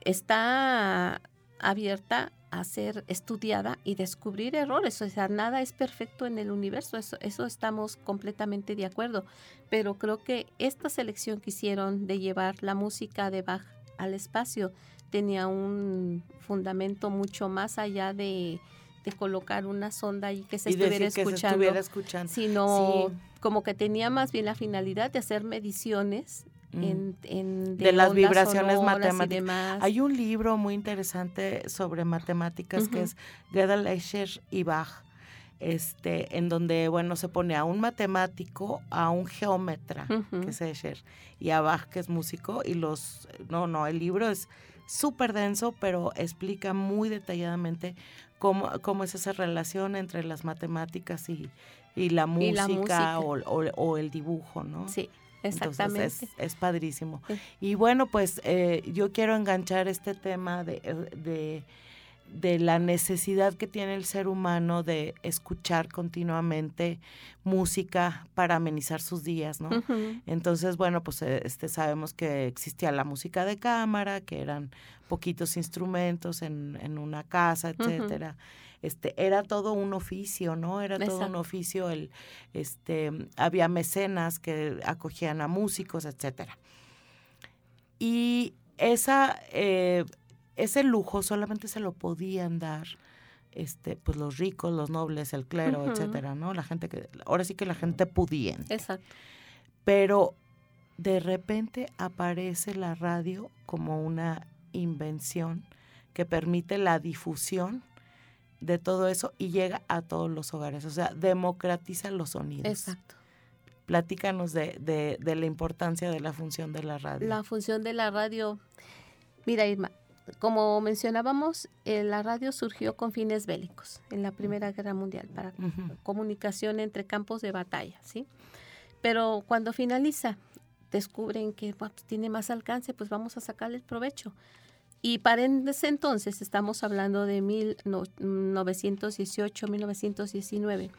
está abierta a ser estudiada y descubrir errores. O sea, nada es perfecto en el universo, eso, eso estamos completamente de acuerdo. Pero creo que esta selección que hicieron de llevar la música de Bach al espacio tenía un fundamento mucho más allá de, colocar una sonda y que se, estuviera, escuchando, sino como que tenía más bien la finalidad de hacer mediciones Mm. En, de, las vibraciones matemáticas. Hay un libro muy interesante sobre matemáticas que es Gödel, Escher y Bach, este, en donde, bueno, se pone a un matemático, a un geómetra, que es Escher, y a Bach, que es músico, y los, no, no, el libro es súper denso, pero explica muy detalladamente cómo, cómo es esa relación entre las matemáticas y, y, la, música, O, o, el dibujo, ¿no? Sí. Exactamente. es, padrísimo. Y bueno, pues eh, yo quiero enganchar este tema de, de, la necesidad que tiene el ser humano de escuchar continuamente música para amenizar sus días, ¿no? Entonces, bueno, pues eh, este sabemos que existía la música de cámara, que eran poquitos instrumentos en, en una casa, etcétera este, era todo un oficio, ¿no? Era todo un oficio, el, este, había mecenas que acogían a músicos, etcétera. Y esa, eh, ese lujo solamente se lo podían dar este, pues los ricos, los nobles, el clero, etcétera, ¿no? La gente que, ahora sí que la gente pudiente. Exacto. Pero de repente aparece la radio como una invención que permite la difusión de todo eso y llega a todos los hogares, o sea, democratiza los sonidos. Exacto. Platícanos de, de, la importancia de la función de la radio. La función de la radio, mira Irma, como mencionábamos, eh, la radio surgió con fines bélicos en la Primera Guerra Mundial para comunicación entre campos de batalla, ¿sí? Pero cuando finaliza, descubren que pues, tiene más alcance, pues vamos a sacarle el provecho. Y para ese entonces, estamos hablando de 1918, 1919,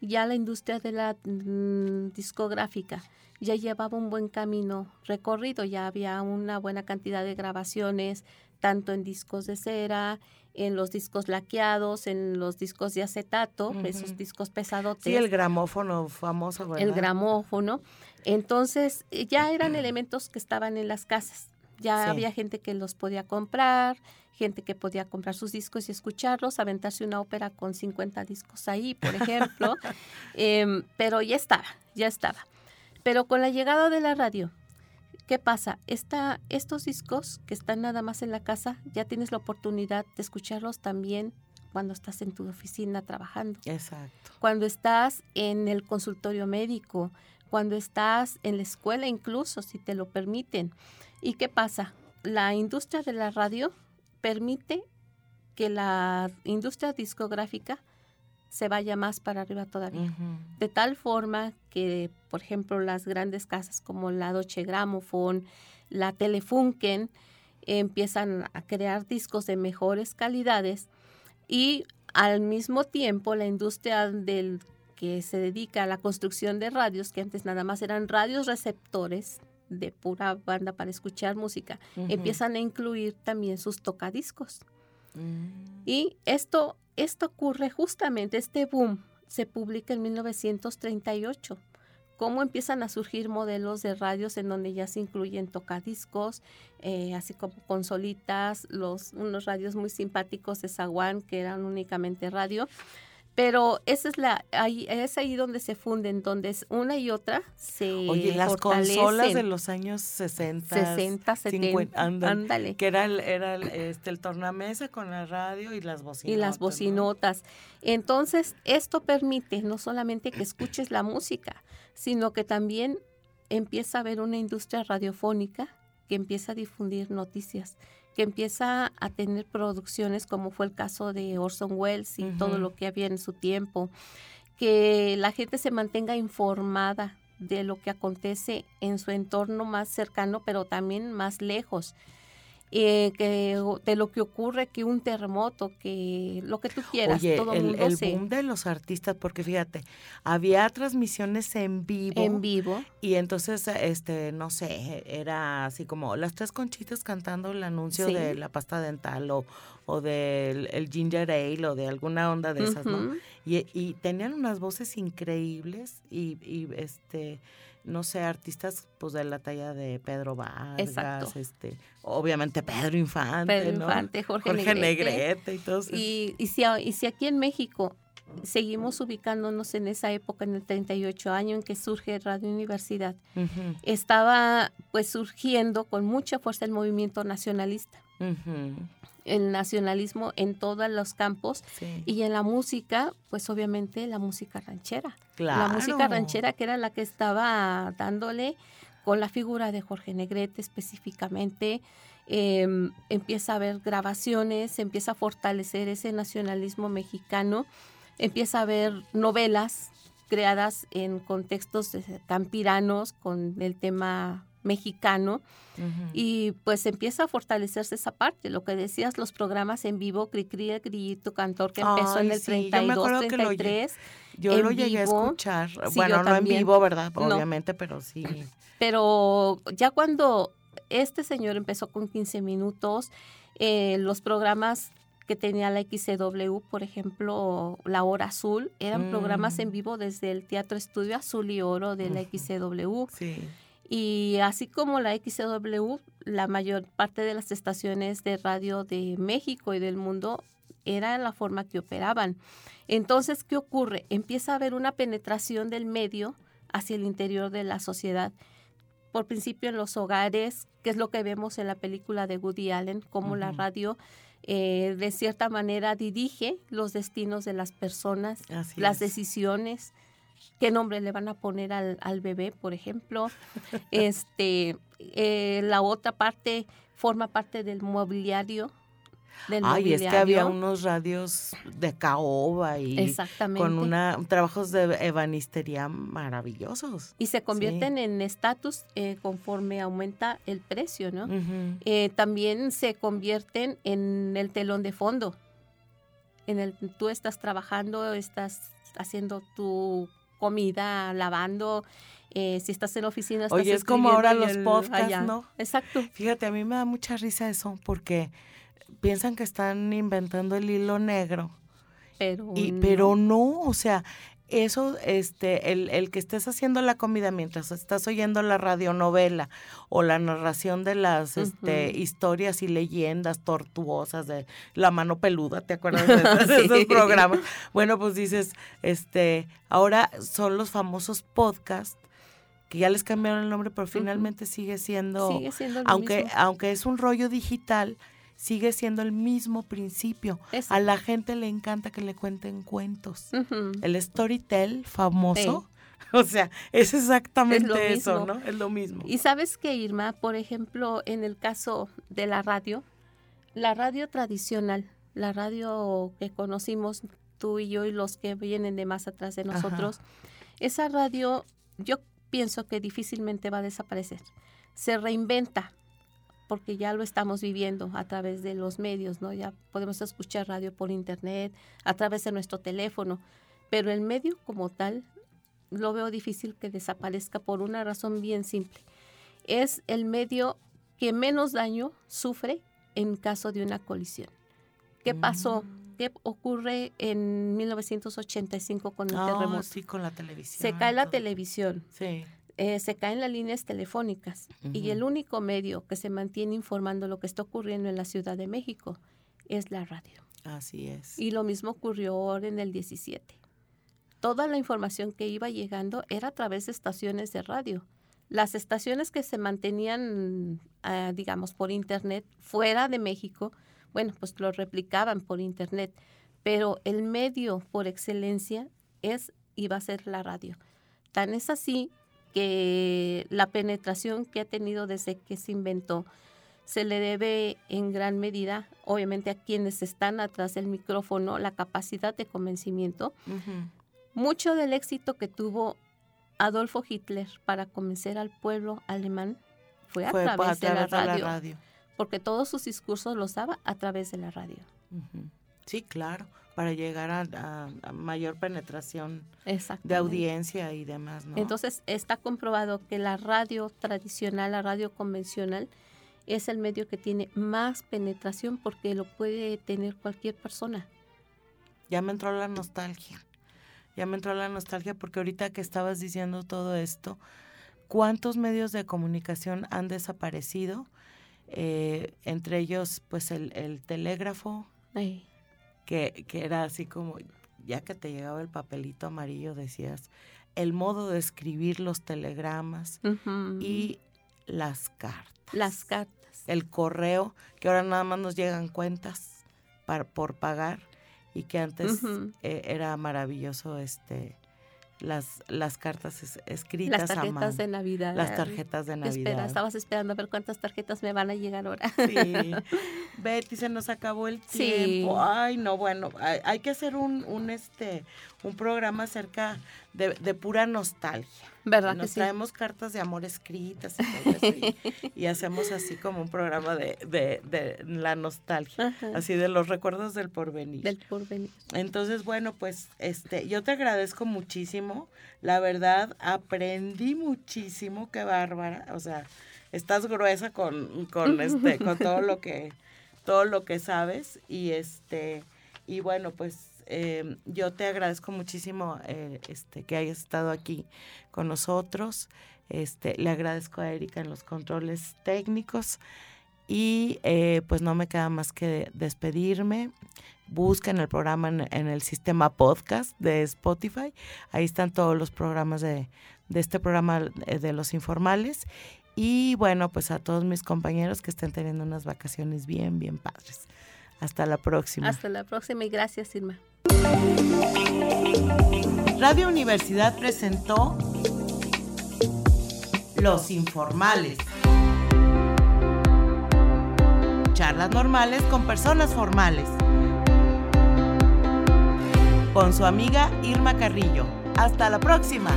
ya la industria de la mm, discográfica ya llevaba un buen camino recorrido, ya había una buena cantidad de grabaciones, tanto en discos de cera, en los discos laqueados, en los discos de acetato, esos discos pesados. Sí, el gramófono famoso, ¿verdad? El gramófono. Entonces, ya eran elementos que estaban en las casas. Ya había gente que los podía comprar, gente que podía comprar sus discos y escucharlos, aventarse una ópera con 50 discos ahí, por ejemplo. Em, pero ya estaba, ya estaba. Pero con la llegada de la radio, ¿qué pasa? Esta, estos discos que están nada más en la casa, ya tienes la oportunidad de escucharlos también cuando estás en tu oficina trabajando. Exacto. Cuando estás en el consultorio médico, cuando estás en la escuela incluso, si te lo permiten. ¿Y qué pasa? La industria de la radio permite que la industria discográfica se vaya más para arriba todavía. De tal forma que, por ejemplo, las grandes casas como la Deutsche Grammophon, la Telefunken, empiezan a crear discos de mejores calidades y al mismo tiempo la industria del que se dedica a la construcción de radios, que antes nada más eran radios receptores, de pura banda para escuchar música, empiezan a incluir también sus tocadiscos. Mm. Y esto esto ocurre justamente, este boom se publica en 1938 cómo empiezan a surgir modelos de radios en donde ya se incluyen tocadiscos, eh, así como consolitas, los, unos radios muy simpáticos de Zaguán que eran únicamente radio. Pero esa es la ahí, es ahí donde se funden, donde es una y otra se Oye, las consolas de los años 60, 60, 70, ándale, que era el, era el, este, el tornamesa con la radio y las bocinotas. Y las bocinotas. Entonces, esto permite no solamente que escuches la música, sino que también empieza a haber una industria radiofónica que empieza a difundir noticias, que empieza a tener producciones como fue el caso de Orson Welles y todo lo que había en su tiempo, que la gente se mantenga informada de lo que acontece en su entorno más cercano, pero también más lejos eh, que de lo que ocurre, que un terremoto, que lo que tú quieras. Oye, todo el, el boom de los artistas, porque fíjate, había transmisiones en vivo. En vivo. Y entonces, este, no sé, era así como las tres conchitas cantando el anuncio de la pasta dental o, o del el ginger ale o de alguna onda de esas, ¿no? Y, y tenían unas voces increíbles y, y este no sé, artistas pues de la talla de Pedro Vargas, este, obviamente Pedro Infante, Pedro Infante, Jorge, Negrete, y todo eso. Y, y, si, y si aquí en México seguimos ubicándonos en esa época, en el 38 año en que surge Radio Universidad, estaba pues surgiendo con mucha fuerza el movimiento nacionalista el nacionalismo en todos los campos y en la música, pues obviamente la música ranchera. La música ranchera que era la que estaba dándole con la figura de Jorge Negrete específicamente. Em, empieza a haber grabaciones, empieza a fortalecer ese nacionalismo mexicano, empieza a haber novelas creadas en contextos campiranos con el tema mexicano y pues empieza a fortalecerse esa parte, lo que decías, los programas en vivo, Cricri, el Grillito Cantor, que empezó en el 32, 33. Yo lo, llegué a escuchar, bueno, no en vivo, ¿verdad? Obviamente, pero sí. Pero ya cuando este señor empezó con 15 minutos, eh, los programas que tenía la XCW, por ejemplo, La Hora Azul, eran programas en mm. vivo desde el Teatro Estudio Azul y Oro de la XCW. Sí. Y así como la XCW, la mayor parte de las estaciones de radio de México y del mundo era la forma que operaban. Entonces, ¿qué ocurre? Empieza a haber una penetración del medio hacia el interior de la sociedad. Por principio en los hogares, que es lo que vemos en la película de Woody Allen, como la radio eh, de cierta manera dirige los destinos de las personas, las decisiones qué nombre le van a poner al, al bebé, por ejemplo. este, eh, la otra parte forma parte del mobiliario. Del Ay, es que había unos radios de caoba y con una trabajos de ebanistería maravillosos. Y se convierten en estatus eh, conforme aumenta el precio, ¿no? Eh, también se convierten en el telón de fondo. En el tú estás trabajando, estás haciendo tu comida, lavando, eh, si estás en la oficina. Estás Oye, es como ahora los podcasts, ¿no? Exacto. Fíjate, a mí me da mucha risa eso porque piensan que están inventando el hilo negro. Pero, y, pero no, o sea, eso, este, el, el, que estés haciendo la comida mientras estás oyendo la radionovela o la narración de las este, historias y leyendas tortuosas de La mano peluda, ¿te acuerdas de, esos, programas? Bueno, pues dices, este, ahora son los famosos podcasts que ya les cambiaron el nombre, pero finalmente sigue siendo, sigue siendo aunque, aunque es un rollo digital, sigue siendo el mismo principio. A la gente le encanta que le cuenten cuentos. El storytell famoso. O sea, es exactamente eso, ¿no? Es lo mismo. Y sabes que, Irma, por ejemplo, en el caso de la radio, la radio tradicional, la radio que conocimos tú y yo y los que vienen de más atrás de nosotros, esa radio yo pienso que difícilmente va a desaparecer. Se reinventa, porque ya lo estamos viviendo a través de los medios, ¿no? Ya podemos escuchar radio por internet, a través de nuestro teléfono, pero el medio como tal lo veo difícil que desaparezca por una razón bien simple. Es el medio que menos daño sufre en caso de una colisión. ¿Qué pasó? Mm. ¿qué ocurre en 1985 con el Ah, terremoto? sí, con la televisión. Se cae la televisión, Sí. Eh, se caen las líneas telefónicas y el único medio que se mantiene informando lo que está ocurriendo en la Ciudad de México es la radio. Así es. Y lo mismo ocurrió ahora en el 17. Toda la información que iba llegando era a través de estaciones de radio. Las estaciones que se mantenían, ah, digamos, por internet fuera de México, bueno, pues lo replicaban por internet, pero el medio por excelencia es iba a ser la radio. Tan es así que la penetración que ha tenido desde que se inventó se le debe en gran medida, obviamente, a quienes están atrás del micrófono, la capacidad de convencimiento. Mucho del éxito que tuvo Adolfo Hitler para convencer al pueblo alemán fue a Fue pa- través, de, la de radio, la radio. porque todos sus discursos los daba a través de la radio. Sí, claro, para llegar a, a- a mayor penetración de audiencia y demás, ¿no? Entonces está comprobado que la radio tradicional, la radio convencional, es el medio que tiene más penetración porque lo puede tener cualquier persona. ya me entró la nostalgia. Ya me entró la nostalgia porque ahorita que estabas diciendo todo esto, ¿cuántos medios de comunicación han desaparecido? Eh, entre ellos, pues el, el telégrafo, Ay, que, que era así como, ya que te llegaba el papelito amarillo, decías, el modo de escribir los telegramas y las cartas. las cartas. el correo, que ahora nada más nos llegan cuentas par- por pagar y que antes eh, era maravilloso este las, las cartas es- escritas Las a mano. tarjetas de Navidad. las tarjetas de Navidad. Espera, estabas esperando a ver cuántas tarjetas me van a llegar ahora. Sí. Betty, se nos acabó el Sí. tiempo. Ay, no, bueno, hay, hay que hacer un, un, este, un programa acerca de, de pura nostalgia. ¿Verdad Nos que sí? traemos cartas de amor escritas y, todo eso, y- y hacemos así como un programa de, de, de la nostalgia, Ajá. así de los recuerdos del porvenir. Del porvenir. Entonces, bueno, pues este, yo te agradezco muchísimo. La verdad, aprendí muchísimo, qué bárbara. O sea, estás gruesa con, con este, con todo lo que, todo lo que sabes. Y este, y bueno, pues eh, yo te agradezco muchísimo eh, este, que hayas estado aquí con nosotros. Este, le agradezco a Erika en los controles técnicos. Y eh, pues no me queda más que despedirme. Busquen el programa en, el sistema podcast de Spotify. Ahí están todos los programas de, de este programa eh, de los informales. Y bueno, pues a todos mis compañeros que estén teniendo unas vacaciones bien, bien padres. Hasta la próxima. Hasta la próxima y gracias, Irma. Radio Universidad presentó Los Informales. Charlas normales con personas formales. Con su amiga Irma Carrillo. Hasta la próxima.